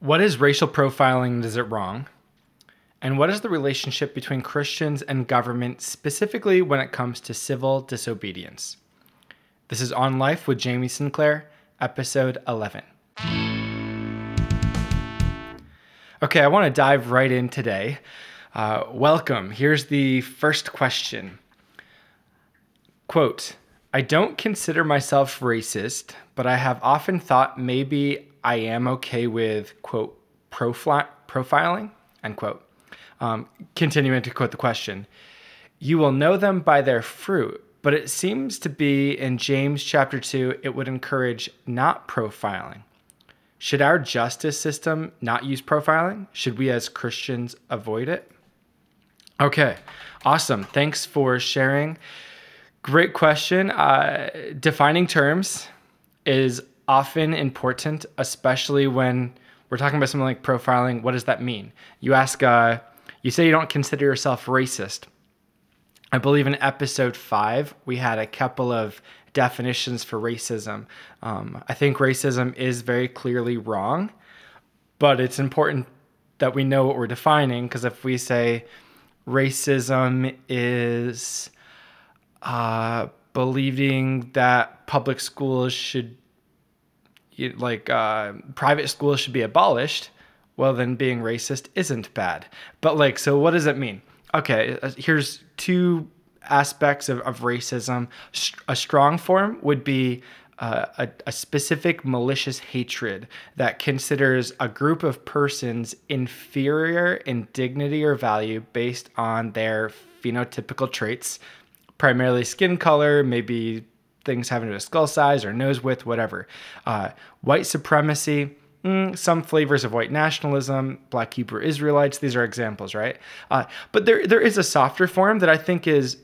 What is racial profiling and is it wrong? And what is the relationship between Christians and government, specifically when it comes to civil disobedience? This is On Life with Jamie Sinclair, episode 11. Okay, I want to dive right in today. Uh, welcome. Here's the first question. Quote I don't consider myself racist, but I have often thought maybe I am okay with, quote, profli- profiling, end quote. Um, continuing to quote the question, you will know them by their fruit, but it seems to be in James chapter 2, it would encourage not profiling. Should our justice system not use profiling? Should we as Christians avoid it? Okay, awesome. Thanks for sharing. Great question. Uh, defining terms is often important, especially when we're talking about something like profiling. What does that mean? You ask, uh, you say you don't consider yourself racist. I believe in episode five, we had a couple of definitions for racism. Um, I think racism is very clearly wrong, but it's important that we know what we're defining because if we say racism is uh, believing that public schools should like uh, private schools should be abolished, well, then being racist isn't bad. But like, so what does it mean? Okay, uh, here's two aspects of, of racism. A strong form would be uh, a, a, specific malicious hatred that considers a group of persons inferior in dignity or value based on their phenotypical traits, primarily skin color, maybe things having to do with skull size or nose width, whatever. Uh, white supremacy, mm, some flavors of white nationalism, Black Hebrew Israelites. These are examples, right? Uh, but there there is a softer form that I think is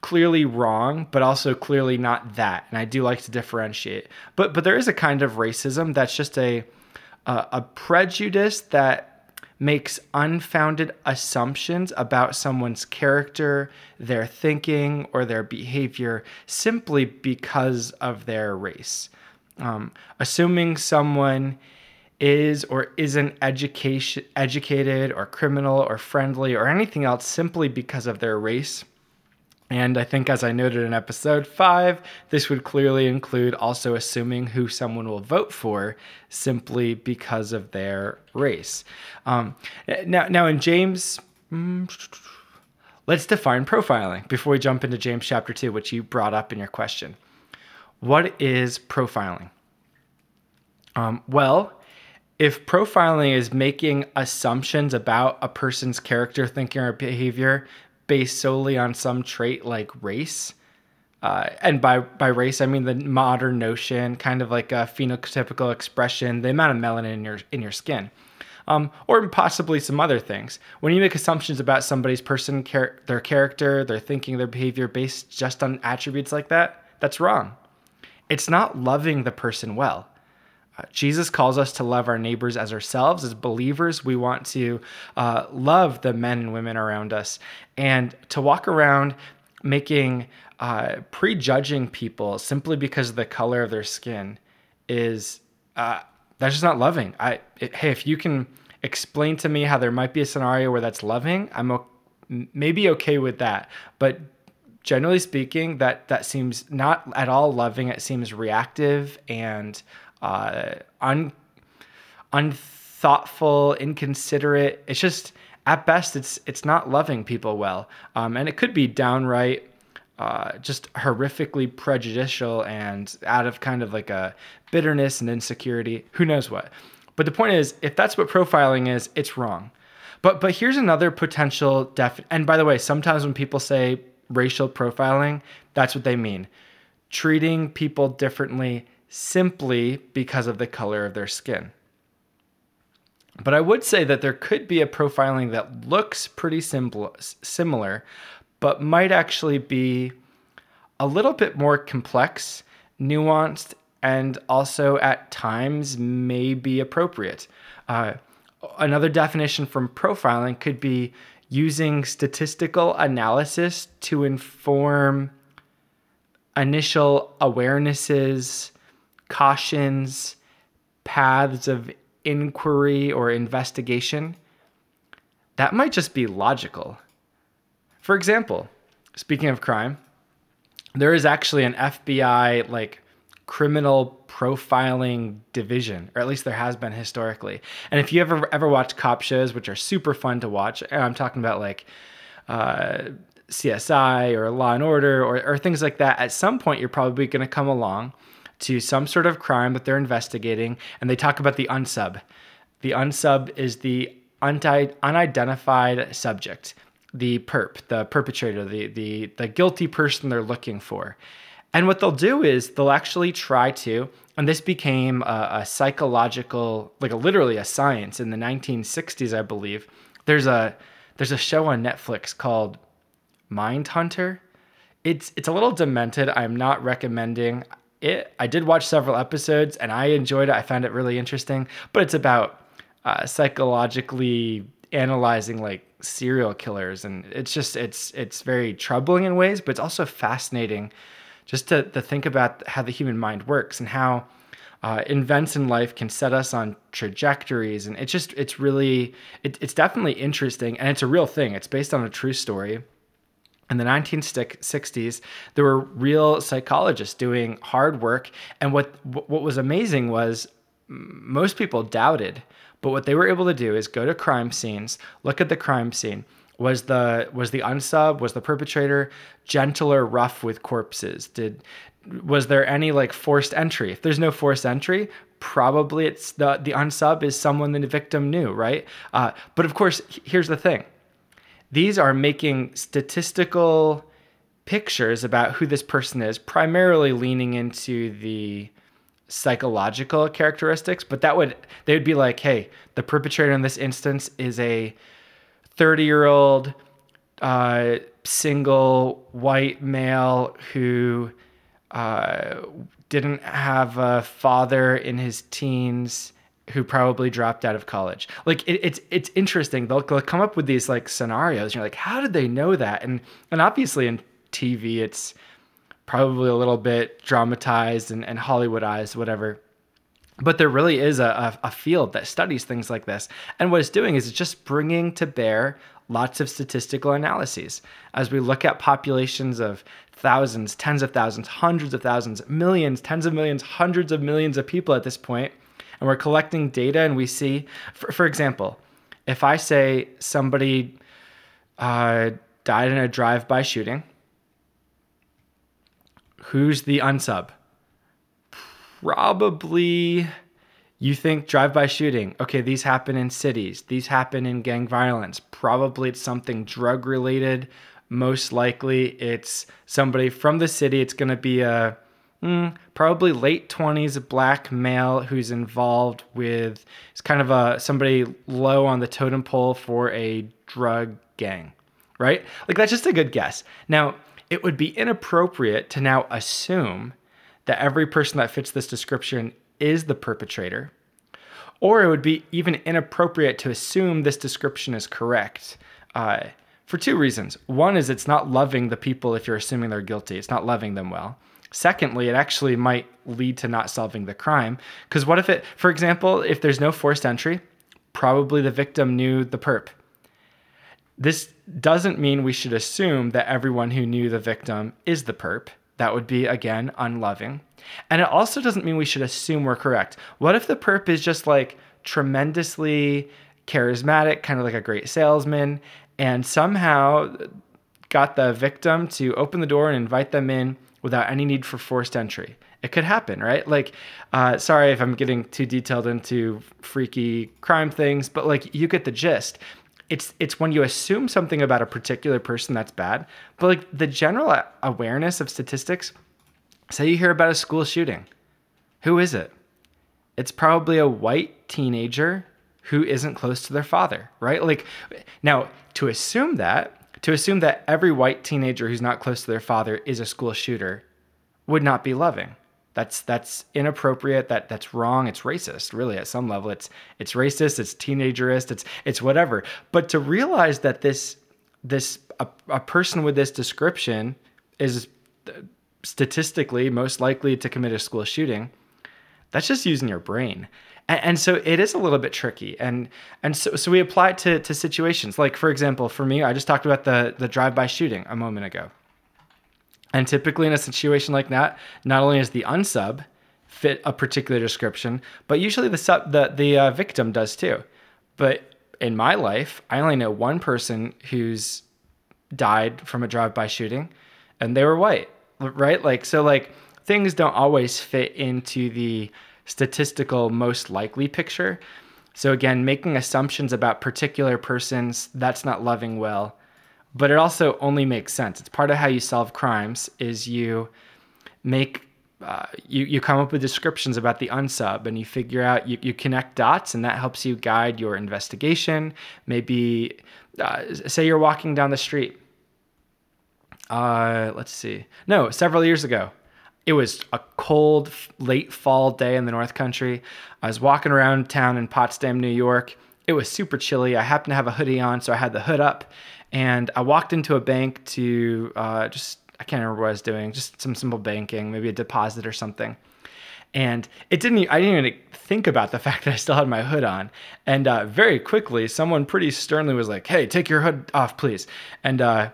clearly wrong, but also clearly not that. And I do like to differentiate. But but there is a kind of racism that's just a a, a prejudice that makes unfounded assumptions about someone's character, their thinking, or their behavior simply because of their race. Um, assuming someone is or isn't education, educated or criminal or friendly or anything else simply because of their race and I think, as I noted in episode five, this would clearly include also assuming who someone will vote for simply because of their race. Um, now, now in James, mm, let's define profiling before we jump into James chapter two, which you brought up in your question. What is profiling? Um, well, if profiling is making assumptions about a person's character, thinking, or behavior based solely on some trait like race. Uh, and by by race, I mean the modern notion, kind of like a phenotypical expression, the amount of melanin in your in your skin, um, or possibly some other things. When you make assumptions about somebody's person, char- their character, their thinking, their behavior based just on attributes like that, that's wrong. It's not loving the person well. Uh, Jesus calls us to love our neighbors as ourselves. As believers, we want to uh, love the men and women around us and to walk around making, uh, prejudging people simply because of the color of their skin is, uh, that's just not loving. I, it, hey, if you can explain to me how there might be a scenario where that's loving, I'm o- maybe okay with that. But generally speaking, that that seems not at all loving. It seems reactive and uh, un, unthoughtful, inconsiderate. It's just at best, it's it's not loving people well, um, and it could be downright. Uh, just horrifically prejudicial and out of kind of like a bitterness and insecurity. Who knows what? But the point is, if that's what profiling is, it's wrong. But but here's another potential def. And by the way, sometimes when people say racial profiling, that's what they mean: treating people differently simply because of the color of their skin. But I would say that there could be a profiling that looks pretty simple, similar, but might actually be a little bit more complex, nuanced, and also at times may be appropriate. Uh, another definition from profiling could be using statistical analysis to inform initial awarenesses cautions, paths of inquiry or investigation, that might just be logical. For example, speaking of crime, there is actually an FBI like criminal profiling division, or at least there has been historically. And if you ever ever watch cop shows, which are super fun to watch, and I'm talking about like uh, CSI or Law and Order or, or things like that, at some point you're probably going to come along to some sort of crime that they're investigating, and they talk about the unsub. The unsub is the unidentified subject, the perp, the perpetrator, the the the guilty person they're looking for. And what they'll do is they'll actually try to, and this became a, a psychological, like a, literally a science in the 1960s, I believe. There's a there's a show on Netflix called Mind Hunter. It's it's a little demented. I'm not recommending it. I did watch several episodes and I enjoyed it. I found it really interesting, but it's about uh, psychologically analyzing like serial killers and it's just it's it's very troubling in ways but it's also fascinating just to, to think about how the human mind works and how uh, events in life can set us on trajectories and it's just it's really it, it's definitely interesting and it's a real thing it's based on a true story in the 1960s there were real psychologists doing hard work and what what was amazing was most people doubted but what they were able to do is go to crime scenes look at the crime scene. Was the was the unsub was the perpetrator gentle or rough with corpses? Did was there any like forced entry? If there's no forced entry probably it's the the unsub is someone the victim knew right? Uh, but of course here's the thing these are making statistical pictures about who this person is primarily leaning into the psychological characteristics but that would they would be like hey the perpetrator in this instance is a 30 year old uh, single white male who uh, didn't have a father in his teens who probably dropped out of college. Like it, it's it's interesting. They'll, they'll come up with these like scenarios. you're like, how did they know that? And and obviously in TV, it's probably a little bit dramatized and, and Hollywoodized, whatever but there really is a, a, field that studies things like this. And what it's doing is it's just bringing to bear lots of statistical analyses. As we look at populations of thousands, tens of thousands, hundreds of thousands, millions, tens of millions, hundreds of millions of people at this point, and we're collecting data and we see, for, for example, if I say somebody uh, died in a drive by shooting, who's the unsub? probably you think drive-by shooting. Okay these happen in cities. These happen in gang violence. Probably it's something drug related most likely it's somebody from the city. It's going to be a mm, probably late 20s black male who's involved with it's kind of a somebody low on the totem pole for a drug gang right like that's just a good guess now it would be inappropriate to now assume that every person that fits this description is the perpetrator, or it would be even inappropriate to assume this description is correct. Uh, for two reasons. One is it's not loving the people if you're assuming they're guilty, it's not loving them well. Secondly, it actually might lead to not solving the crime. Because what if it, for example, if there's no forced entry, probably the victim knew the perp. This doesn't mean we should assume that everyone who knew the victim is the perp. That would be, again, unloving. And it also doesn't mean we should assume we're correct. What if the perp is just like tremendously charismatic, kind of like a great salesman, and somehow got the victim to open the door and invite them in without any need for forced entry? It could happen, right? Like, uh, sorry if I'm getting too detailed into freaky crime things, but like you get the gist it's it's when you assume something about a particular person that's bad but like the general awareness of statistics say you hear about a school shooting who is it it's probably a white teenager who isn't close to their father right like now to assume that to assume that every white teenager who's not close to their father is a school shooter would not be loving that's that's inappropriate. That that's wrong. It's racist. Really, at some level, it's it's racist. It's teenagerist. It's it's whatever. But to realize that this this a, a person with this description is uh, statistically most likely to commit a school shooting, that's just using your brain. And, and so it is a little bit tricky. And and so, so we apply it to, to situations. Like for example, for me, I just talked about the the drive-by shooting a moment ago. And typically in a situation like that, not only is the unsub fit a particular description, but usually the sub the the uh, victim does too. But in my life, I only know one person who's died from a drive-by shooting, and they were white, right? Like so, like things don't always fit into the statistical most likely picture. So again, making assumptions about particular persons, that's not loving well. But it also only makes sense. It's part of how you solve crimes is you make uh, you, you come up with descriptions about the unsub and you figure out you, you connect dots and that helps you guide your investigation maybe uh, say you're walking down the street uh, let's see no several years ago it was a cold late fall day in the north country i was walking around town in potsdam new york it was super chilly i happened to have a hoodie on so i had the hood up and i walked into a bank to uh, just I can't remember what I was doing, just some simple banking, maybe a deposit or something. And it didn't, I didn't even think about the fact that I still had my hood on. And uh, very quickly, someone pretty sternly was like, hey, take your hood off, please. And uh,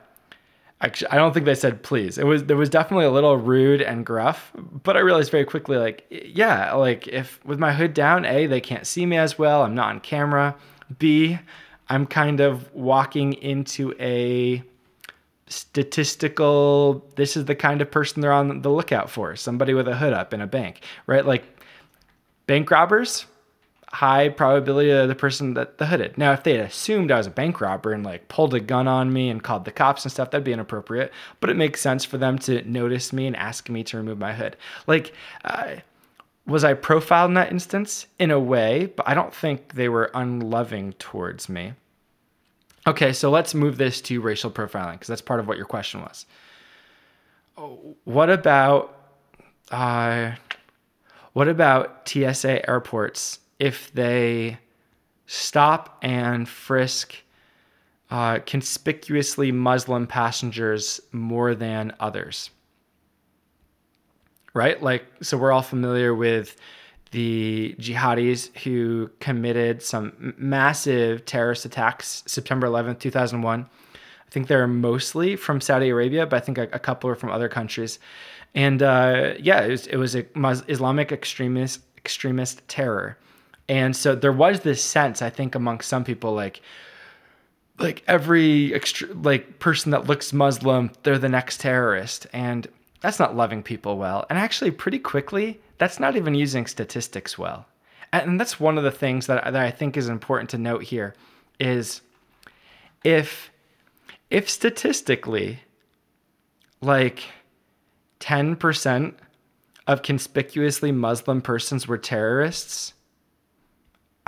actually, I don't think they said please. It was, there was definitely a little rude and gruff, but I realized very quickly, like, yeah, like if with my hood down, A, they can't see me as well. I'm not on camera. B, I'm kind of walking into a statistical this is the kind of person they're on the lookout for somebody with a hood up in a bank right like bank robbers high probability of the person that the hooded. Now if they had assumed i was a bank robber and like pulled a gun on me and called the cops and stuff that'd be inappropriate but it makes sense for them to notice me and ask me to remove my hood. Like uh, was i profiled in that instance? In a way but i don't think they were unloving towards me. Okay, so let's move this to racial profiling because that's part of what your question was. What about uh, what about TSA airports if they stop and frisk uh, conspicuously Muslim passengers more than others? Right? Like, so we're all familiar with the jihadis who committed some massive terrorist attacks September 11th, 2001. I think they're mostly from Saudi Arabia, but I think a, a couple are from other countries. And uh, yeah, it was, it was a Islamic extremist extremist terror. And so there was this sense, I think, amongst some people, like, like every like person that looks Muslim, they're the next terrorist, and that's not loving people well. And actually, pretty quickly, that's not even using statistics well. And that's one of the things that, that I think is important to note here is if if statistically like 10% of conspicuously Muslim persons were terrorists,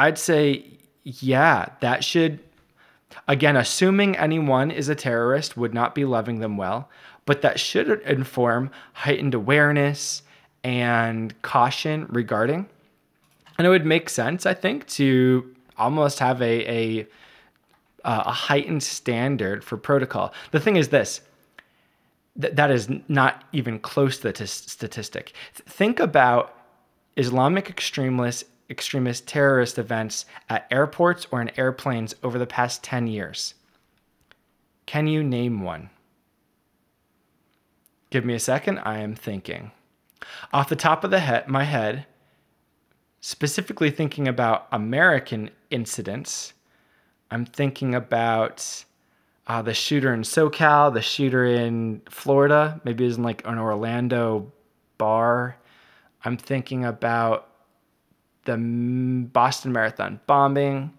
I'd say yeah, that should again assuming anyone is a terrorist would not be loving them well, but that should inform heightened awareness and caution regarding. And it would make sense, I think, to almost have a, a, a heightened standard for protocol. The thing is this th- that is not even close to the t- statistic. Think about Islamic extremists, extremist terrorist events at airports or in airplanes over the past 10 years. Can you name one? Give me a second. I am thinking. Off the top of the head, my head, specifically thinking about American incidents, I'm thinking about uh, the shooter in SoCal, the shooter in Florida, maybe it was in like an Orlando bar. I'm thinking about the Boston Marathon bombing.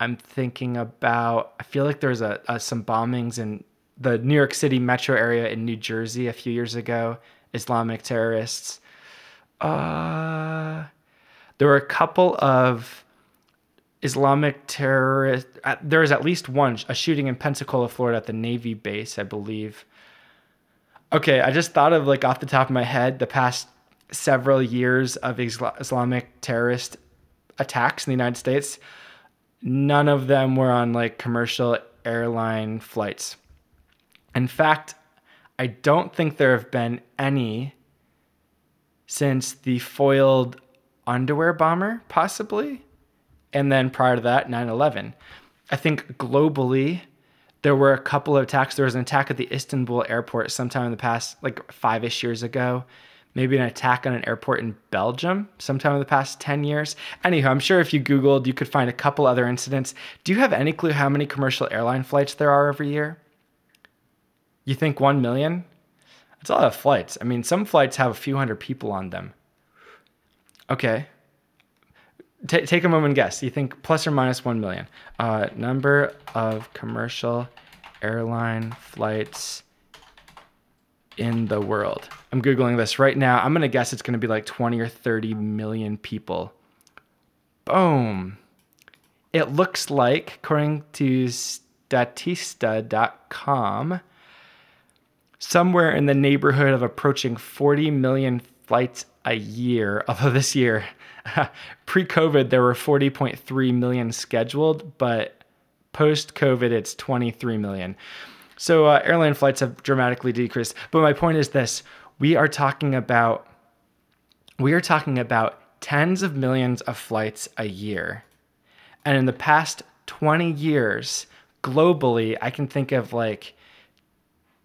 I'm thinking about, I feel like there's a, a, some bombings in the New York City metro area in New Jersey a few years ago. Islamic terrorists. Uh, there were a couple of Islamic terrorists. There was at least one, a shooting in Pensacola, Florida at the Navy base, I believe. Okay, I just thought of like off the top of my head the past several years of Islamic terrorist attacks in the United States. None of them were on like commercial airline flights. In fact, I don't think there have been any since the foiled underwear bomber, possibly. And then prior to that, 9 11. I think globally, there were a couple of attacks. There was an attack at the Istanbul airport sometime in the past, like five ish years ago. Maybe an attack on an airport in Belgium sometime in the past 10 years. Anyhow, I'm sure if you Googled, you could find a couple other incidents. Do you have any clue how many commercial airline flights there are every year? You think 1 million? That's a lot of flights. I mean, some flights have a few hundred people on them. Okay. T- take a moment guess. You think plus or minus 1 million. Uh, number of commercial airline flights in the world. I'm Googling this right now. I'm going to guess it's going to be like 20 or 30 million people. Boom. It looks like, according to Statista.com, somewhere in the neighborhood of approaching 40 million flights a year. Although this year, pre COVID, there were 40.3 million scheduled, but post COVID, it's 23 million. So uh, airline flights have dramatically decreased. But my point is this we are talking about we are talking about tens of millions of flights a year. And in the past 20 years, globally, I can think of like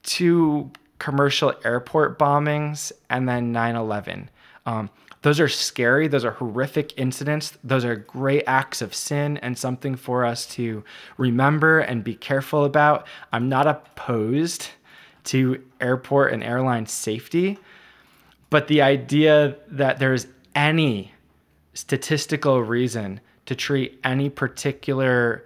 two commercial airport bombings and then 9 11. Um, those are scary. Those are horrific incidents. Those are great acts of sin and something for us to remember and be careful about. I'm not opposed to airport and airline safety, but the idea that there's any statistical reason to treat any particular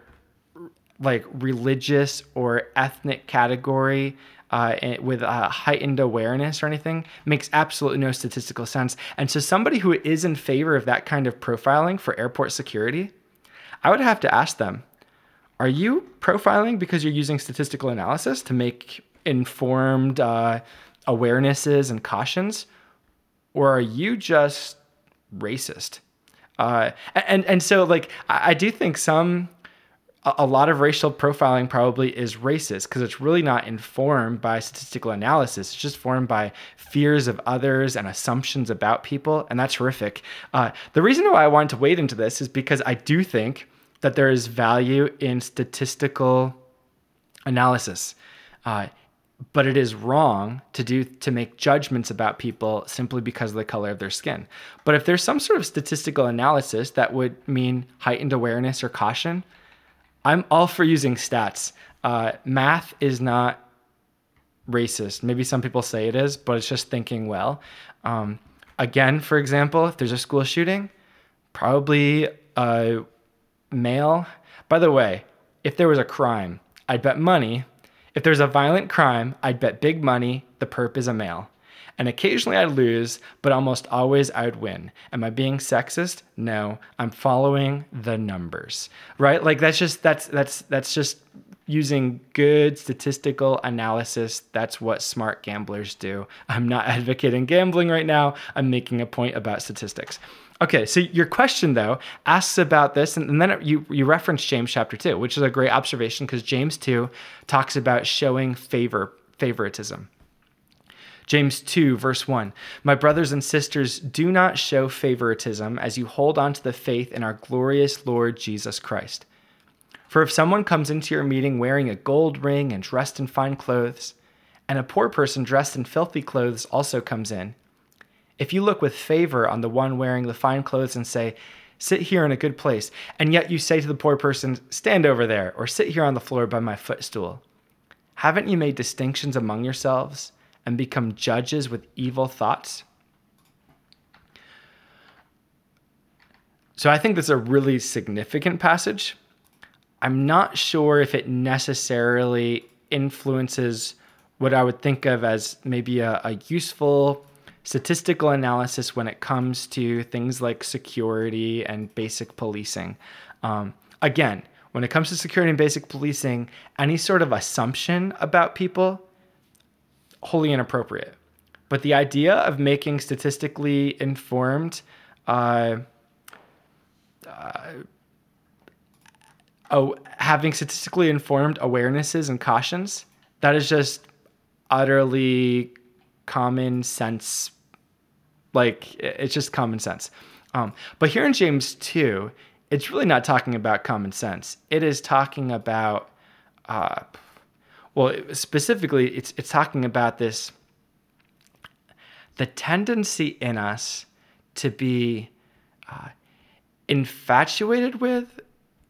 like religious or ethnic category uh, with a heightened awareness or anything makes absolutely no statistical sense. And so, somebody who is in favor of that kind of profiling for airport security, I would have to ask them Are you profiling because you're using statistical analysis to make informed uh, awarenesses and cautions? Or are you just racist? Uh, and and so like I do think some a lot of racial profiling probably is racist because it's really not informed by statistical analysis. It's just formed by fears of others and assumptions about people, and that's horrific. Uh, the reason why I wanted to wade into this is because I do think that there is value in statistical analysis. Uh, but it is wrong to do to make judgments about people simply because of the color of their skin. But if there's some sort of statistical analysis that would mean heightened awareness or caution, I'm all for using stats. Uh, math is not racist. Maybe some people say it is, but it's just thinking well. Um, again, for example, if there's a school shooting, probably a male. By the way, if there was a crime, I'd bet money. If there's a violent crime, I'd bet big money the perp is a male. And occasionally I'd lose, but almost always I'd win. Am I being sexist? No, I'm following the numbers. Right? Like that's just that's that's that's just using good statistical analysis. That's what smart gamblers do. I'm not advocating gambling right now. I'm making a point about statistics. Okay, so your question though asks about this, and, then you you reference James chapter two, which is a great observation because James two talks about showing favor favoritism. James 2, verse 1 My brothers and sisters, do not show favoritism as you hold on to the faith in our glorious Lord Jesus Christ. For if someone comes into your meeting wearing a gold ring and dressed in fine clothes, and a poor person dressed in filthy clothes also comes in, if you look with favor on the one wearing the fine clothes and say, Sit here in a good place, and yet you say to the poor person, Stand over there, or sit here on the floor by my footstool, haven't you made distinctions among yourselves? And become judges with evil thoughts? So I think that's a really significant passage. I'm not sure if it necessarily influences what I would think of as maybe a, a useful statistical analysis when it comes to things like security and basic policing. Um, again, when it comes to security and basic policing, any sort of assumption about people wholly inappropriate. But the idea of making statistically informed, uh, uh, oh, having statistically informed awarenesses and cautions, that is just utterly common sense. Like it's just common sense. Um, but here in James 2, it's really not talking about common sense. It is talking about, uh, well, specifically, it's, it's talking about this the tendency in us to be uh, infatuated with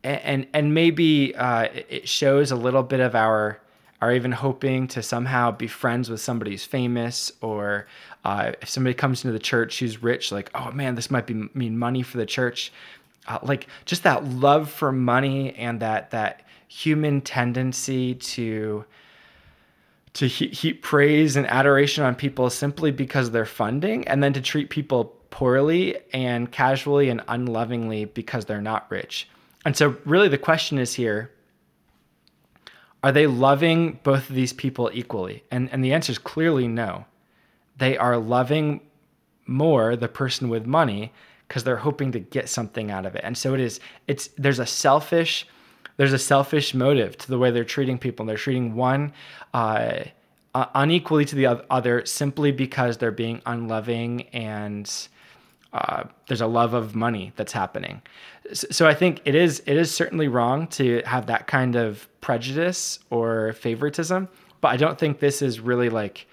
and and maybe uh, it shows a little bit of our are even hoping to somehow be friends with somebody who's famous or uh, if somebody comes into the church who's rich like oh man this might be mean money for the church. Uh, like just that love for money and that that human tendency to to heap praise and adoration on people simply because they're funding and then to treat people poorly and casually and unlovingly because they're not rich and so really the question is here are they loving both of these people equally? And and the answer is clearly no. They are loving more the person with money because they're hoping to get something out of it. And so it is it's there's a selfish there's a selfish motive to the way they're treating people. They're treating one uh, unequally to the other simply because they're being unloving and uh, there's a love of money that's happening. So I think it is it is certainly wrong to have that kind of prejudice or favoritism, but I don't think this is really like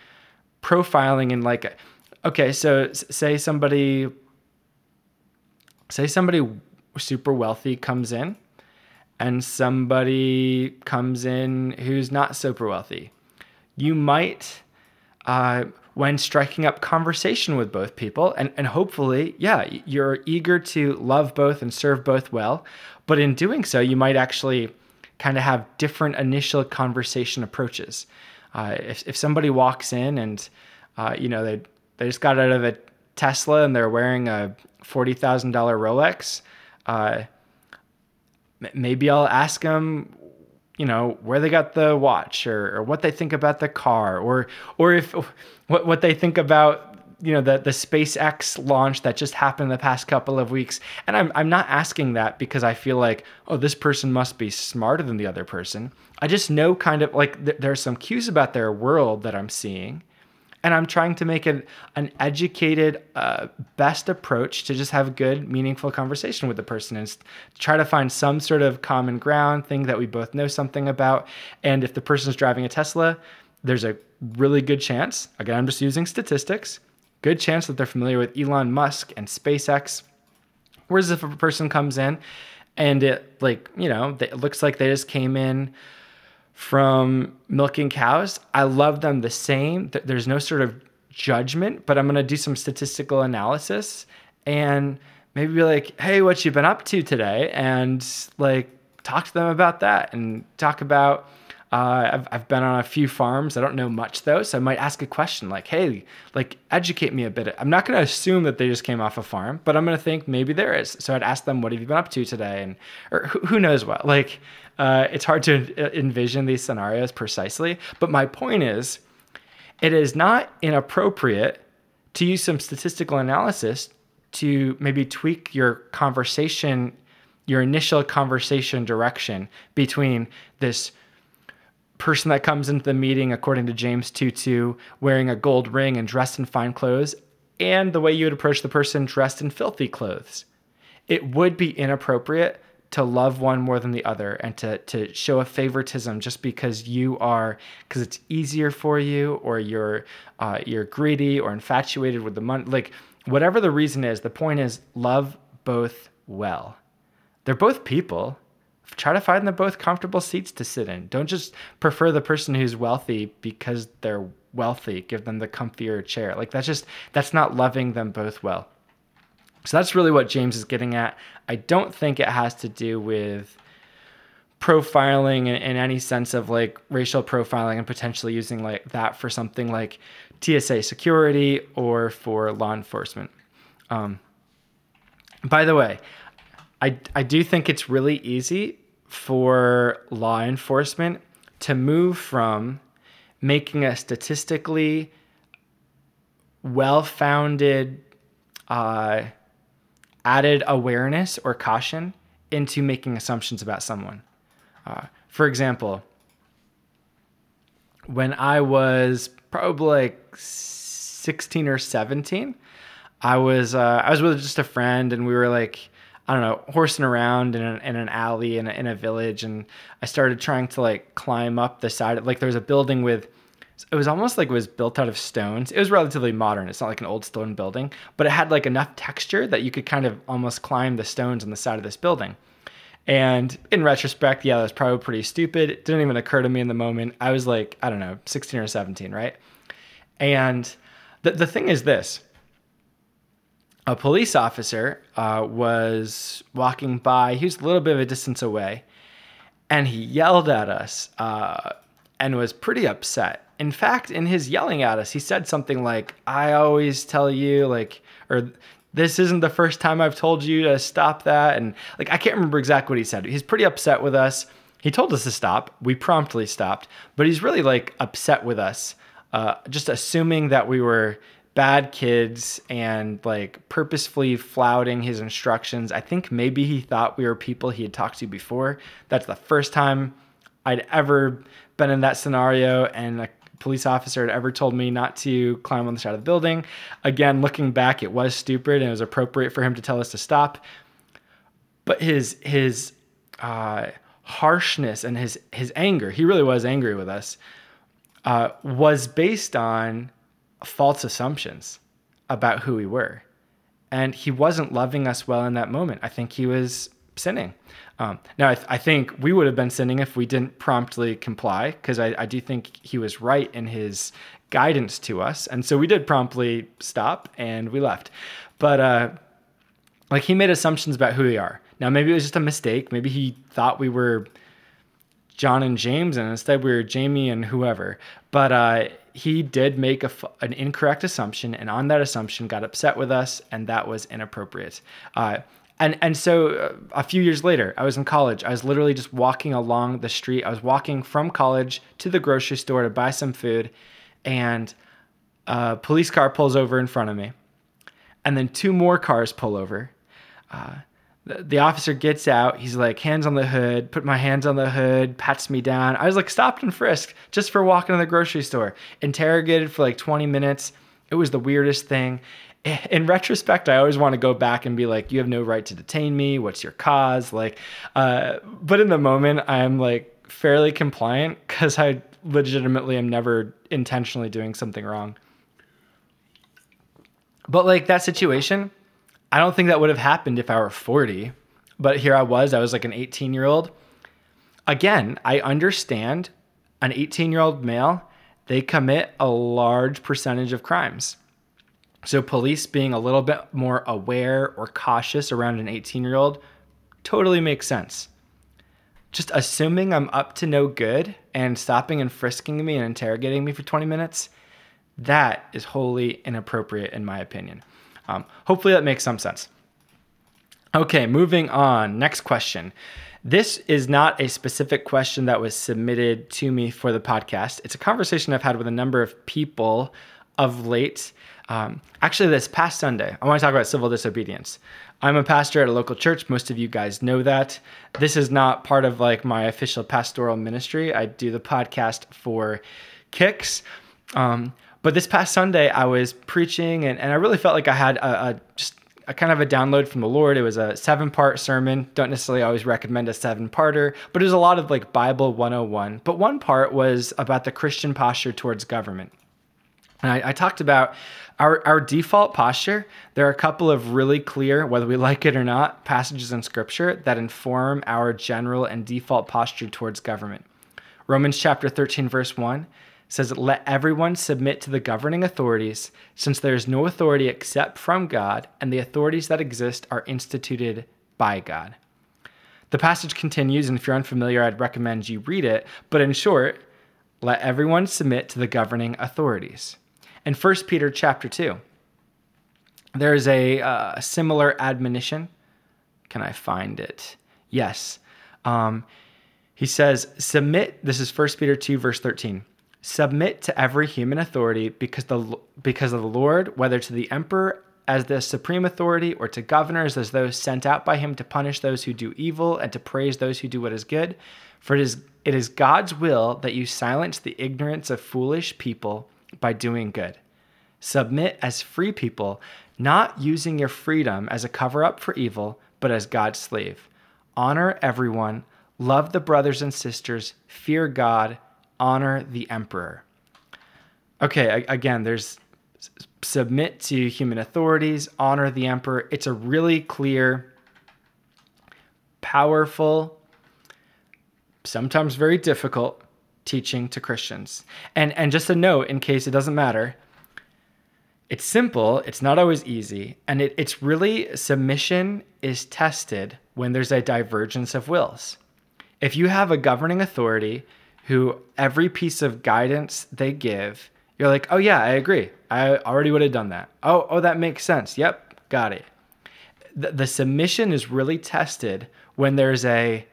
profiling and like okay, so say somebody say somebody super wealthy comes in and somebody comes in who's not super wealthy. You might uh, when striking up conversation with both people. And, and hopefully, yeah, you're eager to love both and serve both well. But in doing so, you might actually kind of have different initial conversation approaches. Uh, if, if somebody walks in and, uh, you know, they, they just got out of a Tesla and they're wearing a $40,000 Rolex, uh, maybe I'll ask them you know where they got the watch or, or what they think about the car or or if what what they think about you know the the SpaceX launch that just happened the past couple of weeks. And I'm I'm not asking that because I feel like oh this person must be smarter than the other person. I just know kind of like th- there's some cues about their world that I'm seeing and I'm trying to make an an educated, uh, best approach to just have a good, meaningful conversation with the person and try to find some sort of common ground, thing that we both know something about. And if the person is driving a Tesla, there's a really good chance. Again, I'm just using statistics. Good chance that they're familiar with Elon Musk and SpaceX. Whereas if a person comes in and it like you know it looks like they just came in from milking cows. I love them the same. There's no sort of judgment, but I'm going to do some statistical analysis and maybe be like, "Hey, what you been up to today?" and like talk to them about that and talk about uh, I've, I've been on a few farms. I don't know much though, so I might ask a question like, "Hey, like, educate me a bit." I'm not going to assume that they just came off a farm, but I'm going to think maybe there is. So I'd ask them, "What have you been up to today?" and or who, who knows what. Like, uh, it's hard to envision these scenarios precisely. But my point is, it is not inappropriate to use some statistical analysis to maybe tweak your conversation, your initial conversation direction between this person that comes into the meeting, according to James 2 2, wearing a gold ring and dressed in fine clothes, and the way you would approach the person dressed in filthy clothes. It would be inappropriate to love one more than the other and to, to show a favoritism just because you are because it's easier for you or you're uh, you're greedy or infatuated with the money like whatever the reason is the point is love both well they're both people try to find them both comfortable seats to sit in. Don't just prefer the person who's wealthy because they're wealthy. Give them the comfier chair. Like that's just that's not loving them both well. So that's really what James is getting at. I don't think it has to do with profiling in, in, any sense of like racial profiling and potentially using like that for something like TSA security or for law enforcement. Um, by the way, I, I do think it's really easy for law enforcement to move from making a statistically well founded uh, added awareness or caution into making assumptions about someone. Uh, for example, when I was probably like 16 or 17, I was uh, I was with just a friend, and we were like I don't know horsing around in an, in an alley in a, in a village, and I started trying to like climb up the side. Of, like there was a building with it was almost like it was built out of stones. It was relatively modern. It's not like an old stone building, but it had like enough texture that you could kind of almost climb the stones on the side of this building. And in retrospect, yeah, that was probably pretty stupid. It didn't even occur to me in the moment. I was like, I don't know, 16 or 17, right? And the, the thing is this a police officer uh, was walking by. He was a little bit of a distance away, and he yelled at us uh, and was pretty upset. In fact, in his yelling at us, he said something like, "I always tell you, like, or this isn't the first time I've told you to stop that," and like I can't remember exactly what he said. He's pretty upset with us. He told us to stop. We promptly stopped, but he's really like upset with us, uh, just assuming that we were bad kids and like purposefully flouting his instructions. I think maybe he thought we were people he had talked to before. That's the first time I'd ever been in that scenario and a police officer had ever told me not to climb on the side of the building. Again, looking back, it was stupid and it was appropriate for him to tell us to stop. But his his uh, harshness and his his anger, he really was angry with us, uh, was based on false assumptions about who we were. And he wasn't loving us well in that moment. I think he was sinning. Um, now, I, th- I, think we would have been sinning if we didn't promptly comply, because I, I, do think he was right in his guidance to us. And so we did promptly stop and we left. But uh, like he made assumptions about who we are. Now, maybe it was just a mistake. Maybe he thought we were John and James, and instead we were Jamie and whoever. But uh, he did make a, an incorrect assumption, and on that assumption, got upset with us, and that was inappropriate. Uh, and and so uh, a few years later, I was in college. I was literally just walking along the street. I was walking from college to the grocery store to buy some food, and a police car pulls over in front of me, and then two more cars pull over. Uh, the, officer gets out. He's like, hands on the hood, put my hands on the hood, pats me down. I was like stopped and frisked just for walking to the grocery store, interrogated for like 20 minutes. It was the weirdest thing. In retrospect, I always want to go back and be like, you have no right to detain me. What's your cause? Like, uh, but in the moment, I'm like fairly compliant because I legitimately am never intentionally doing something wrong. But like that situation, I don't think that would have happened if I were 40, but here I was. I was like an 18 year old. Again, I understand an 18 year old male, they commit a large percentage of crimes. So, police being a little bit more aware or cautious around an 18 year old totally makes sense. Just assuming I'm up to no good and stopping and frisking me and interrogating me for 20 minutes, that is wholly inappropriate, in my opinion. Um, hopefully that makes some sense. Okay, moving on. Next question. This is not a specific question that was submitted to me for the podcast. It's a conversation I've had with a number of people of late. Um, actually, this past Sunday, I want to talk about civil disobedience. I'm a pastor at a local church. Most of you guys know that. This is not part of like my official pastoral ministry. I do the podcast for kicks. Um, but this past Sunday, I was preaching, and, and I really felt like I had a, a just a kind of a download from the Lord. It was a seven part sermon. Don't necessarily always recommend a seven parter, but it was a lot of like Bible 101. But one part was about the Christian posture towards government. And I, I, talked about our, our default posture. There are a couple of really clear, whether we like it or not, passages in scripture that inform our general and default posture towards government. Romans chapter 13, verse 1 says, Let everyone submit to the governing authorities, since there is no authority except from God, and the authorities that exist are instituted by God. The passage continues, and if you're unfamiliar, I'd recommend you read it. But in short, let everyone submit to the governing authorities. In 1 Peter chapter 2, there's a uh, similar admonition. Can I find it? Yes. Um, he says, Submit, this is 1 Peter 2, verse 13 submit to every human authority because the because of the Lord, whether to the emperor as the supreme authority or to governors as those sent out by him to punish those who do evil and to praise those who do what is good. For it is it is God's will that you silence the ignorance of foolish people by doing good. Submit as free people, not using your freedom as a cover up for evil, but as God's slave. Honor everyone, love the brothers and sisters, fear God, honor the emperor. Okay, again, there's submit to human authorities, honor the emperor. It's a really clear, powerful, sometimes very difficult teaching to Christians. And and just a note in case it doesn't matter, it's simple, it's not always easy, and it, it's really submission is tested when there's a divergence of wills. If you have a governing authority who every piece of guidance they give, you're like, oh yeah, I agree. I already would have done that. Oh, oh, that makes sense. Yep, got it. The, the submission is really tested when there's a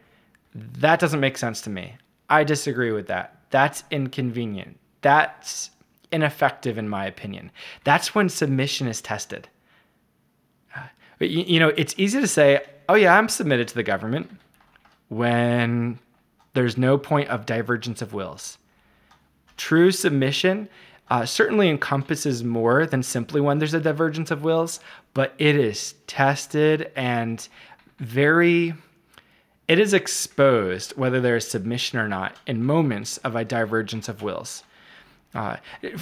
that doesn't make sense to me. I disagree with that. That's inconvenient. That's ineffective, in my opinion. That's when submission is tested. Uh, but, you, you know, it's easy to say, oh, yeah, I'm submitted to the government when there's no point of divergence of wills. True submission uh, certainly encompasses more than simply when there's a divergence of wills, but it is tested and very it is exposed whether there is submission or not in moments of a divergence of wills. Uh,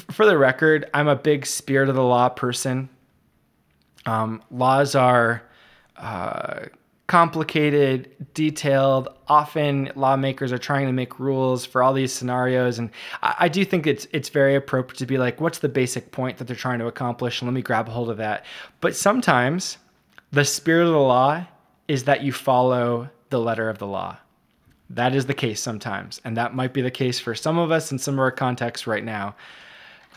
for the record, I'm a big spirit of the law person. Um, laws are uh, complicated, detailed. Often, lawmakers are trying to make rules for all these scenarios, and I, I, do think it's it's very appropriate to be like, what's the basic point that they're trying to accomplish, and let me grab a hold of that. But sometimes, the spirit of the law is that you follow the letter of the law. That is the case sometimes, and that might be the case for some of us in some of our contexts right now.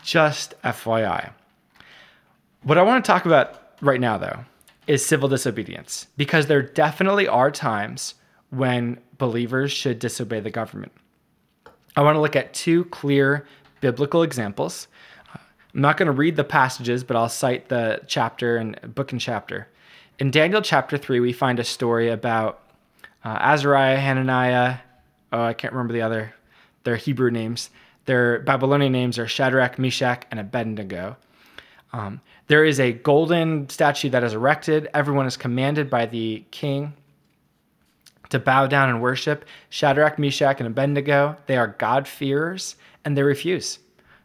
Just FYI. What I want to talk about right now, though, is civil disobedience, because there definitely are times when believers should disobey the government. I want to look at two clear biblical examples. I'm not going to read the passages, but I'll cite the chapter and book and chapter. In Daniel chapter 3, we find a story about uh, Azariah, Hananiah. Oh, I can't remember the other. Their Hebrew names. Their Babylonian names are Shadrach, Meshach, and Abednego. Um, there is a golden statue that is erected. Everyone is commanded by the king to bow down and worship. Shadrach, Meshach, and Abednego, they are God-fearers, and they refuse.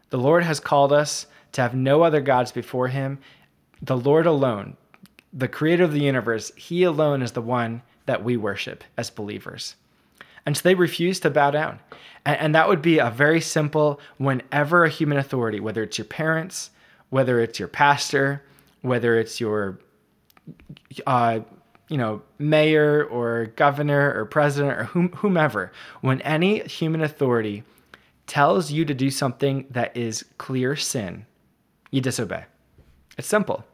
The Lord has called us to have no other gods before him. The Lord alone, the creator of the universe, he alone is the one that we worship as believers. And so they refuse to bow down. And, and, that would be a very simple whenever a human authority, whether it's your parents, whether it's your pastor, whether it's your uh, you know, mayor or governor or president or whom, whomever, when any human authority tells you to do something that is clear sin, you disobey. It's simple.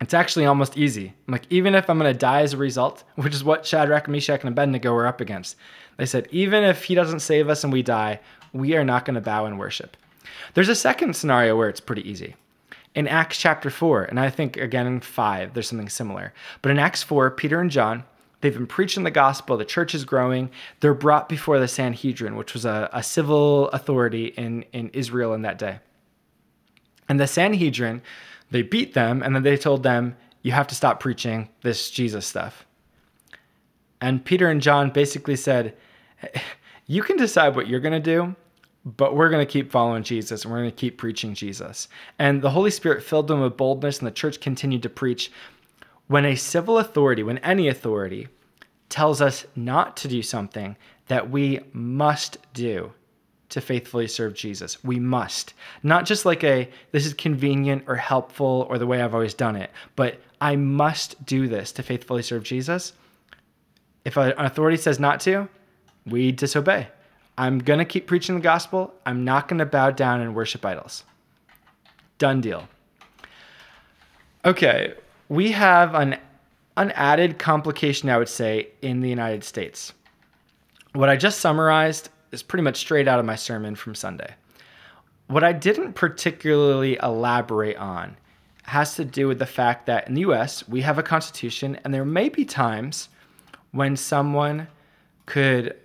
It's actually almost easy. I'm like, even if I'm going to die as a result, which is what Shadrach, Meshach, and Abednego were up against, they said, even if he doesn't save us and we die, we are not going to bow and worship. There's a second scenario where it's pretty easy. In Acts chapter 4, and I think again in 5, there's something similar. But in Acts 4, Peter and John, they've been preaching the gospel, the church is growing. They're brought before the Sanhedrin, which was a, a civil authority in, in Israel in that day. And the Sanhedrin, they beat them, and then they told them, You have to stop preaching this Jesus stuff. And Peter and John basically said, You can decide what you're going to do, but we're going to keep following Jesus and we're going to keep preaching Jesus. And the Holy Spirit filled them with boldness, and the church continued to preach. When a civil authority, when any authority tells us not to do something that we must do, to faithfully serve Jesus. We must. Not just like a, this is convenient or helpful or the way I've always done it, but I must do this to faithfully serve Jesus. If an authority says not to, we disobey. I'm going to keep preaching the gospel. I'm not going to bow down and worship idols. Done deal. Okay, we have an, an added complication, I would say, in the United States. What I just summarized is pretty much straight out of my sermon from Sunday. What I didn't particularly elaborate on has to do with the fact that in the US, we have a constitution, and there may be times when someone could,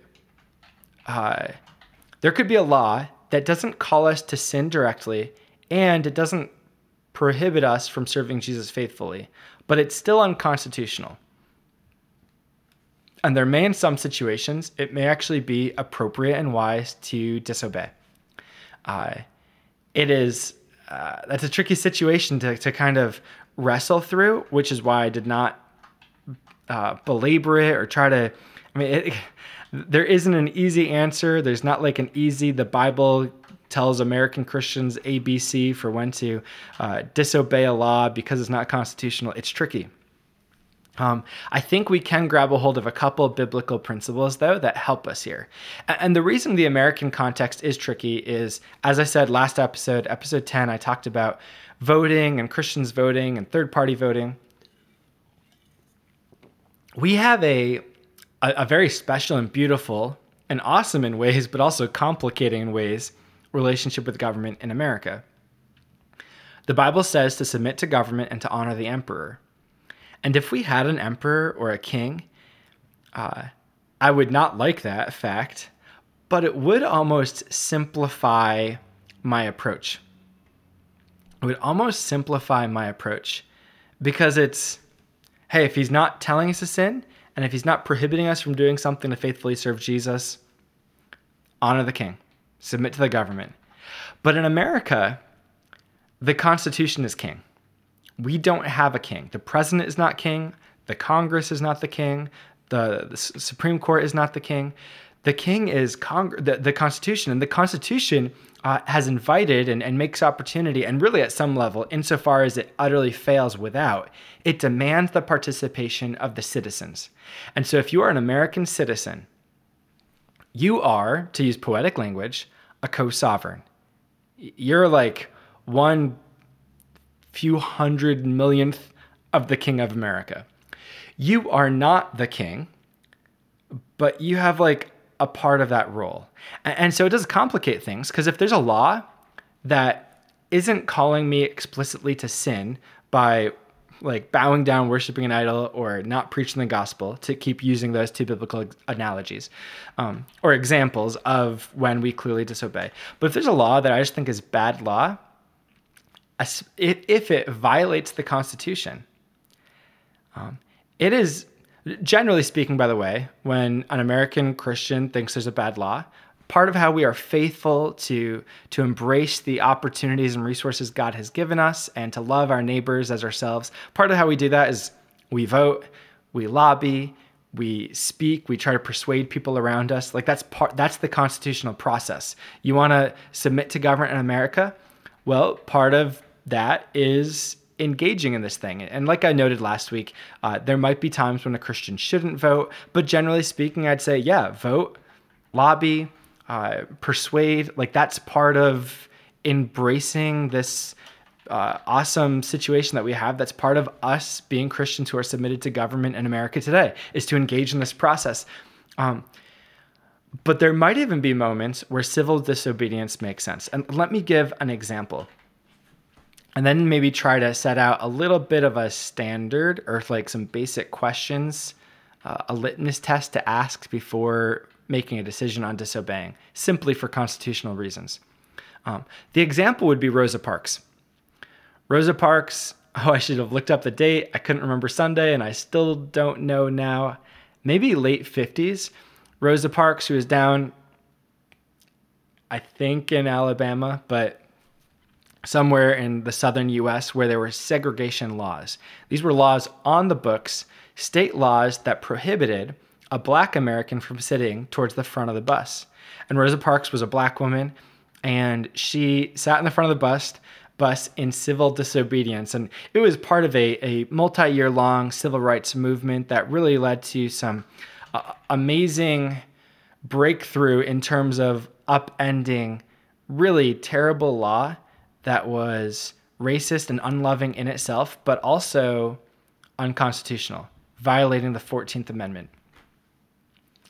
uh, there could be a law that doesn't call us to sin directly, and it doesn't prohibit us from serving Jesus faithfully, but it's still unconstitutional. And there may, in some situations, it may actually be appropriate and wise to disobey. Uh, it is uh, that's a tricky situation to, to kind of wrestle through, which is why I did not uh, belabor it or try to. I mean, it, there isn't an easy answer. There's not like an easy. The Bible tells American Christians ABC for when to uh, disobey a law because it's not constitutional. It's tricky. Um, I think we can grab a hold of a couple biblical principles, though, that help us here. And the reason the American context is tricky is, as I said last episode, episode 10, I talked about voting and Christians voting and third party voting. We have a, a, a very special and beautiful and awesome in ways, but also complicating in ways, relationship with government in America. The Bible says to submit to government and to honor the emperor. And if we had an emperor or a king, uh, I would not like that fact, but it would almost simplify my approach. It would almost simplify my approach because it's hey, if he's not telling us to sin and if he's not prohibiting us from doing something to faithfully serve Jesus, honor the king, submit to the government. But in America, the Constitution is king we don't have a king. The president is not king. The Congress is not the king. The, the Supreme Court is not the king. The king is Cong- the, the Constitution, and the Constitution uh, has invited and, and makes opportunity, and really at some level, insofar as it utterly fails without, it demands the participation of the citizens. And so, if you are an American citizen, you are, to use poetic language, a co sovereign. You're like one few hundred millionth of the king of America. You are not the king, but you have like a part of that role. And, so it does complicate things because if there's a law that isn't calling me explicitly to sin by like bowing down, worshiping an idol, or not preaching the gospel, to keep using those two biblical analogies um, or examples of when we clearly disobey. But if there's a law that I just think is bad law, if, it violates the Constitution. Um, it is, generally speaking, by the way, when an American Christian thinks there's a bad law, part of how we are faithful to, to embrace the opportunities and resources God has given us and to love our neighbors as ourselves, part of how we do that is we vote, we lobby, we speak we try to persuade people around us. Like that's part that's the constitutional process. You want to submit to government in america? Well part of that is engaging in this thing. And like I noted last week, uh, there might be times when a Christian shouldn't vote, but generally speaking, I'd say, yeah, vote, lobby, uh, persuade. Like that's part of embracing this uh, awesome situation that we have. That's part of us being Christians who are submitted to government in America today, is to engage in this process. Um, but there might even be moments where civil disobedience makes sense. And let me give an example and then maybe try to set out a little bit of a standard or like some basic questions, uh, a litmus test to ask before making a decision on disobeying, simply for constitutional reasons. Um, the example would be Rosa Parks. Rosa Parks, oh, I should have looked up the date. I couldn't remember Sunday, and I still don't know now. Maybe late 50s. Rosa Parks, who was down, I think, in Alabama, but somewhere in the southern US where there were segregation laws. These were laws on the books, state laws that prohibited a black American from sitting towards the front of the bus. And Rosa Parks was a black woman and she sat in the front of the bus bus in civil disobedience and it was part of a, a multi-year long civil rights movement that really led to some uh, amazing breakthrough in terms of upending really terrible law that was racist and unloving in itself, but also unconstitutional, violating the 14th Amendment.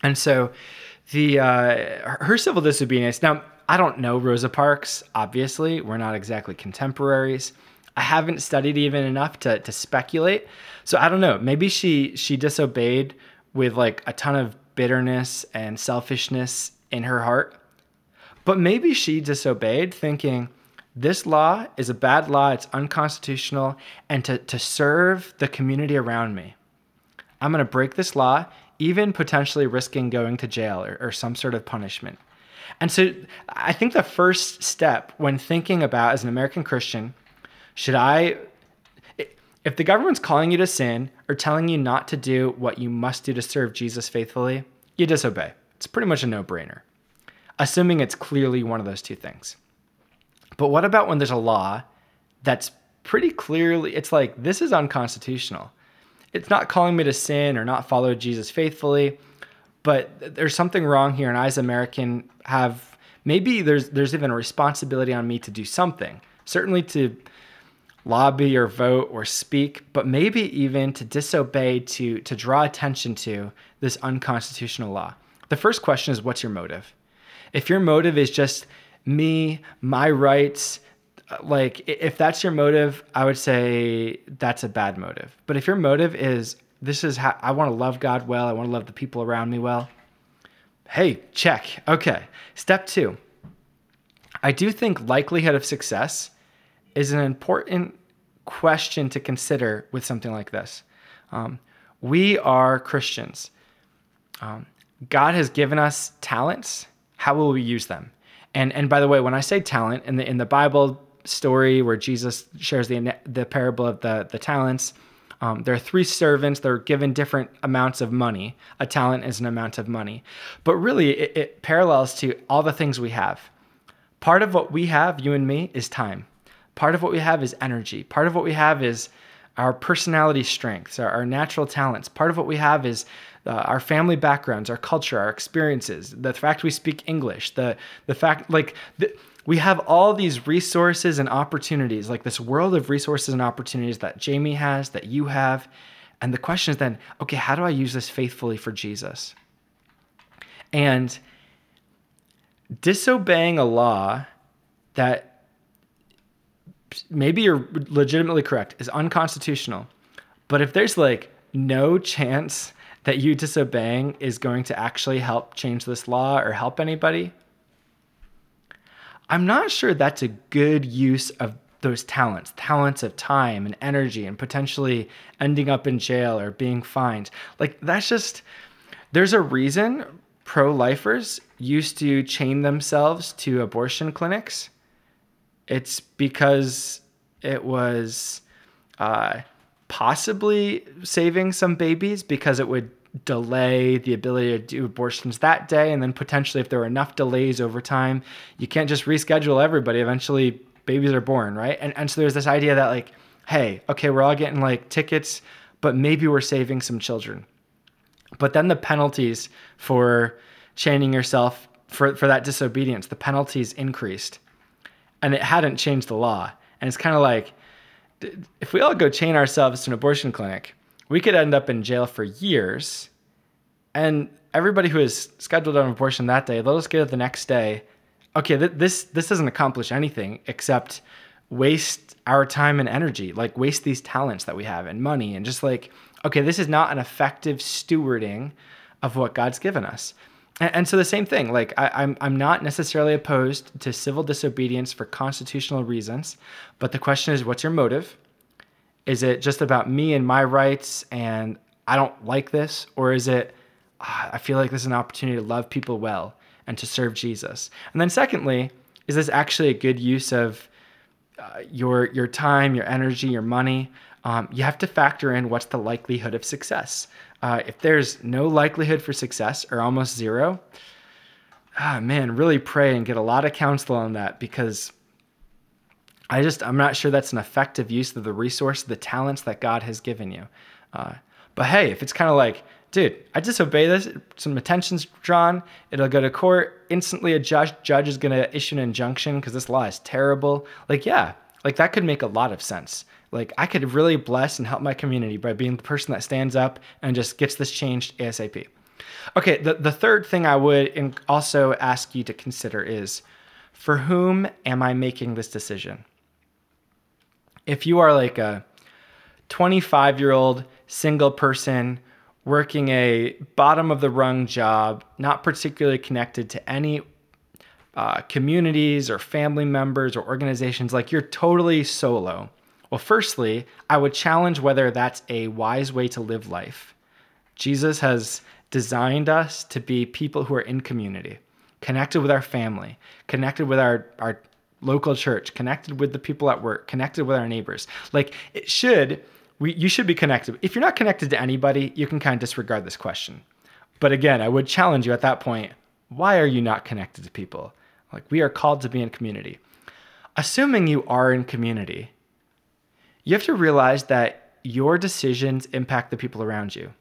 And so the uh, her civil disobedience. Now, I don't know Rosa Parks, obviously. We're not exactly contemporaries. I haven't studied even enough to, to speculate. So I don't know. Maybe she she disobeyed with like a ton of bitterness and selfishness in her heart. But maybe she disobeyed thinking, this law is a bad law, it's unconstitutional, and to, to serve the community around me, I'm going to break this law, even potentially risking going to jail or, or some sort of punishment. And so I think the first step when thinking about as an American Christian, should I, if the government's calling you to sin or telling you not to do what you must do to serve Jesus faithfully, you disobey. It's pretty much a no brainer, assuming it's clearly one of those two things. But what about when there's a law that's pretty clearly, it's like, this is unconstitutional. It's not calling me to sin or not follow Jesus faithfully, but there's something wrong here. And I, as American, have maybe there's there's even a responsibility on me to do something. Certainly to lobby or vote or speak, but maybe even to disobey to to draw attention to this unconstitutional law. The first question is what's your motive? If your motive is just me, my rights, like if that's your motive, I would say that's a bad motive. But if your motive is this is how I want to love God well, I want to love the people around me well. Hey, check. Okay. Step 2. I do think likelihood of success is an important question to consider with something like this. Um, we are Christians. Um, God has given us talents. How will we use them? And and by the way, when I say talent in the in the Bible story where Jesus shares the the parable of the the talents, um, there are three servants. They're given different amounts of money. A talent is an amount of money, but really it, it parallels to all the things we have. Part of what we have, you and me, is time. Part of what we have is energy. Part of what we have is our personality strengths, our, our natural talents. Part of what we have is uh, our family backgrounds, our culture, our experiences, the fact we speak English, the the fact like the, we have all these resources and opportunities, like this world of resources and opportunities that Jamie has, that you have, and the question is then, okay, how do I use this faithfully for Jesus? And disobeying a law that maybe you're legitimately correct is unconstitutional, but if there's like no chance that you disobeying is going to actually help change this law or help anybody, I'm not sure that's a good use of those talents, talents of time and energy, and potentially ending up in jail or being fined. Like, that's just, there's a reason pro lifers used to chain themselves to abortion clinics. It's because it was uh, possibly saving some babies because it would delay the ability to do abortions that day. And then potentially, if there are enough delays over time, you can't just reschedule everybody. Eventually, babies are born, right? And, and so there's this idea that, like, hey, okay, we're all getting like tickets, but maybe we're saving some children. But then the penalties for chaining yourself for, for that disobedience, the penalties increased. And it hadn't changed the law. And it's kind of like, if we all go chain ourselves to an abortion clinic, we could end up in jail for years. And everybody who is scheduled an abortion that day, they'll just get it the next day. Okay, th- this this doesn't accomplish anything except waste our time and energy, like waste these talents that we have and money, and just like, okay, this is not an effective stewarding of what God's given us. And, and so the same thing, like I, I'm I'm not necessarily opposed to civil disobedience for constitutional reasons, but the question is, what's your motive? Is it just about me and my rights and I don't like this? Or is it, ah, I feel like this is an opportunity to love people well and to serve Jesus? And then, secondly, is this actually a good use of uh, your, your time, your energy, your money? Um, you have to factor in what's the likelihood of success. Uh, if there's no likelihood for success or almost zero, ah, man, really pray and get a lot of counsel on that because I just I'm not sure that's an effective use of the resource, the talents that God has given you. Uh, but hey, if it's kind of like, dude, I disobey this, some attention's drawn, it'll go to court. Instantly, a judge judge is gonna issue an injunction because this law is terrible. Like, yeah, like that could make a lot of sense. Like, I could really bless and help my community by being the person that stands up and just gets this changed ASAP. Okay, the, the third thing I would also ask you to consider is for whom am I making this decision? If you are like a 25 year old single person working a bottom of the rung job, not particularly connected to any uh, communities or family members or organizations, like you're totally solo. Well, firstly, I would challenge whether that's a wise way to live life. Jesus has designed us to be people who are in community, connected with our family, connected with our, our local church, connected with the people at work, connected with our neighbors. Like it should, we, you should be connected. If you're not connected to anybody, you can kind of disregard this question. But again, I would challenge you at that point why are you not connected to people? Like we are called to be in community. Assuming you are in community, you have to realize that your decisions impact the people around you.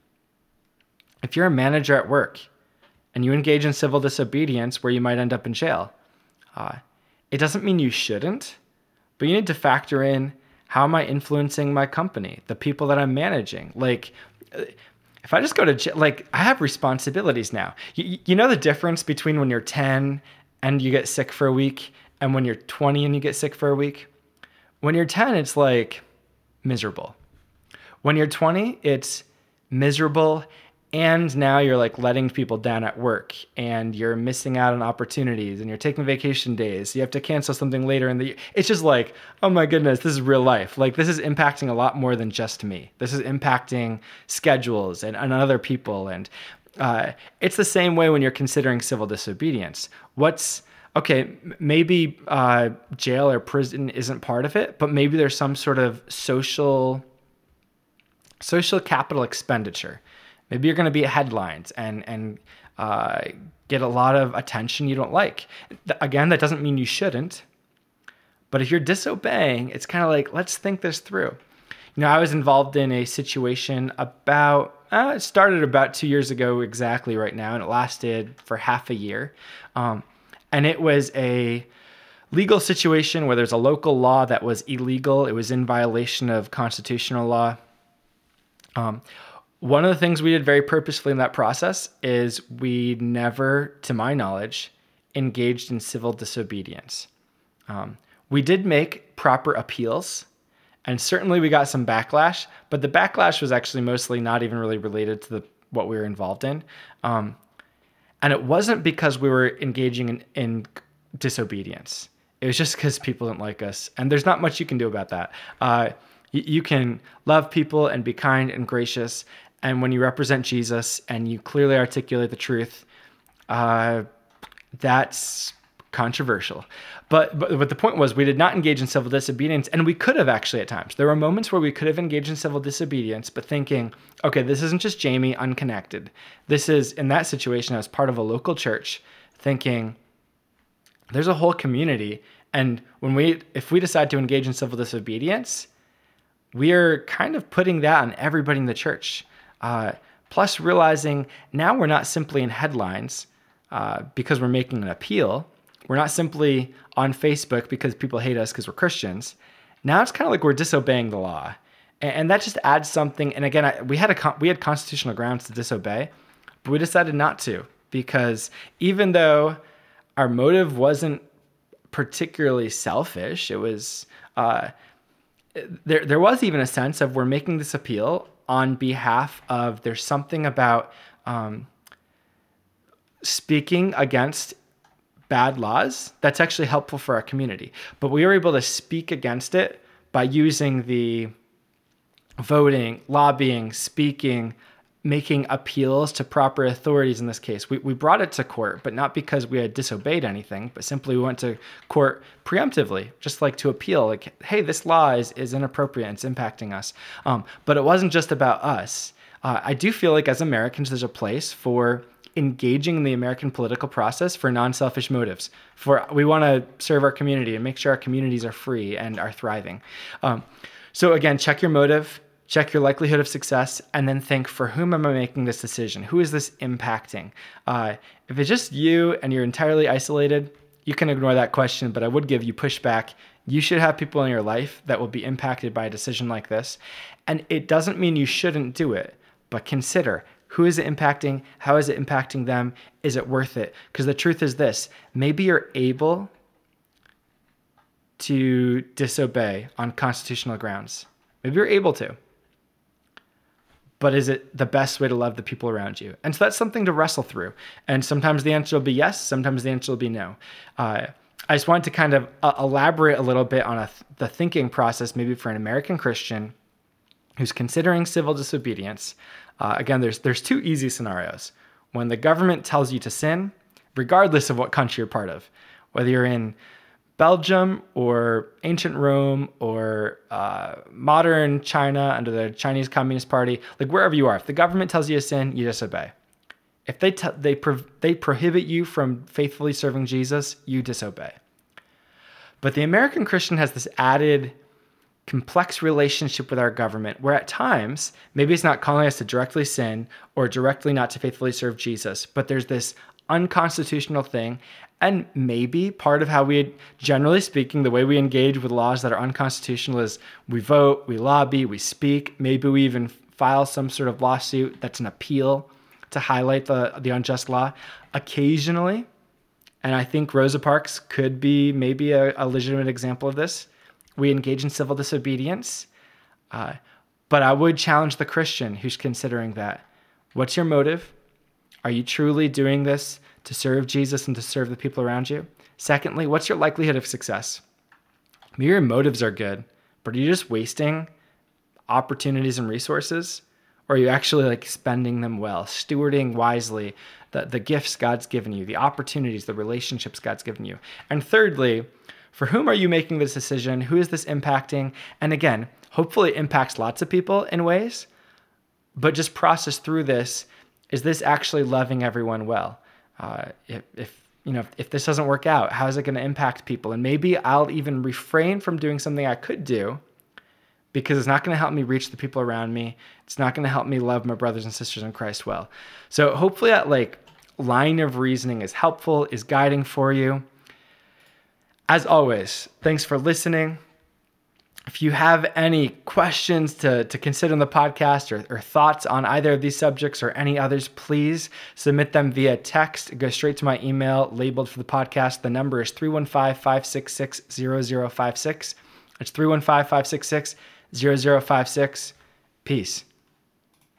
If you're a manager at work and you engage in civil disobedience where you might end up in jail, uh, it doesn't mean you shouldn't, but you need to factor in how am I influencing my company, the people that I'm managing? Like, uh, if I just go to like, I have responsibilities now. You, you know the difference between when you're 10 and you get sick for a week and when you're 20 and you get sick for a week? When you're 10, it's like miserable. When you're 20, it's miserable and now you're like letting people down at work and you're missing out on opportunities and you're taking vacation days. You have to cancel something later in the year it's just like oh my goodness this is real life. Like this is impacting a lot more than just me. This is impacting schedules and, and other people and uh, it's the same way when you're considering civil disobedience. What's okay maybe uh, jail or prison isn't part of it but maybe there's some sort of social social capital expenditure Maybe you're going to be at headlines and and uh, get a lot of attention you don't like. Again, that doesn't mean you shouldn't. But if you're disobeying, it's kind of like let's think this through. You know, I was involved in a situation about uh, it started about two years ago exactly right now, and it lasted for half a year. Um, and it was a legal situation where there's a local law that was illegal. It was in violation of constitutional law. Um, one of the things we did very purposefully in that process is we never, to my knowledge, engaged in civil disobedience. Um, we did make proper appeals, and certainly we got some backlash, but the backlash was actually mostly not even really related to the, what we were involved in. Um, and it wasn't because we were engaging in, in disobedience. It was just because people didn't like us, and there's not much you can do about that. Uh, you can love people and be kind and gracious and when you represent Jesus and you clearly articulate the truth, uh, that's controversial. But, but but the point was we did not engage in civil disobedience, and we could have actually at times. There were moments where we could have engaged in civil disobedience, but thinking, okay, this isn't just Jamie unconnected. This is in that situation as part of a local church, thinking there's a whole community, and when we if we decide to engage in civil disobedience, we are kind of putting that on everybody in the church. Uh, plus, realizing now we're not simply in headlines uh, because we're making an appeal. We're not simply on Facebook because people hate us because we're Christians. Now it's kind of like we're disobeying the law, and, and that just adds something. And again, I, we had a we had constitutional grounds to disobey, but we decided not to because even though our motive wasn't particularly selfish, it was. Uh, there, there was even a sense of we're making this appeal on behalf of there's something about um, speaking against bad laws that's actually helpful for our community. But we were able to speak against it by using the voting, lobbying, speaking, making appeals to proper authorities in this case. We, we brought it to court, but not because we had disobeyed anything, but simply we went to court preemptively, just like to appeal, like, hey, this law is, is inappropriate, it's impacting us. Um, but it wasn't just about us. Uh, I do feel like as Americans, there's a place for engaging in the American political process for non-selfish motives. For we want to serve our community and make sure our communities are free and are thriving. Um, so again, check your motive check your likelihood of success, and then think for whom am I making this decision? Who is this impacting? Uh, if it's just you and you're entirely isolated, you can ignore that question, but I would give you pushback. You should have people in your life that will be impacted by a decision like this. And it doesn't mean you shouldn't do it, but consider who is it impacting? How is it impacting them? Is it worth it? Because the truth is this maybe you're able to disobey on constitutional grounds. Maybe you're able to. But is it the best way to love the people around you? And so that's something to wrestle through. And sometimes the answer will be yes, sometimes the answer will be no. Uh, I just wanted to kind of uh, elaborate a little bit on th- the thinking process, maybe for an American Christian who's considering civil disobedience. Uh, again, there's there's two easy scenarios. When the government tells you to sin, regardless of what country you're part of, whether you're in Belgium or ancient Rome or uh, modern China under the Chinese Communist Party, like wherever you are, if the government tells you to sin, you disobey. If they t- they pro- they prohibit you from faithfully serving Jesus, you disobey. But the American Christian has this added complex relationship with our government where at times maybe it's not calling us to directly sin or directly not to faithfully serve Jesus, but there's this unconstitutional thing and maybe part of how we, generally speaking, the way we engage with laws that are unconstitutional is we vote, we lobby, we speak. Maybe we even file some sort of lawsuit that's an appeal to highlight the, the unjust law. Occasionally, and I think Rosa Parks could be maybe a, a legitimate example of this, we engage in civil disobedience. Uh, but I would challenge the Christian who's considering that. What's your motive? Are you truly doing this to serve Jesus and to serve the people around you? Secondly, what's your likelihood of success? Maybe your motives are good, but are you just wasting opportunities and resources? Or are you actually like spending them well, stewarding wisely the, the gifts God's given you, the opportunities, the relationships God's given you? And thirdly, for whom are you making this decision? Who is this impacting? And again, hopefully it impacts lots of people in ways, but just process through this. Is this actually loving everyone well? Uh, if, if you know if, if this doesn't work out how is it going to impact people? And maybe i'll even refrain from doing something i could do because it's not going to help me reach the people around me. It's not going to help me love my brothers and sisters in christ well. So hopefully that like line of reasoning is helpful is guiding for you. As always thanks for listening if you have any questions to, to consider in the podcast or, or, thoughts on either of these subjects or any others, please submit them via text. Go straight to my email labeled for the podcast. The number is 315 566 0056. It's 315 566 0056. Peace.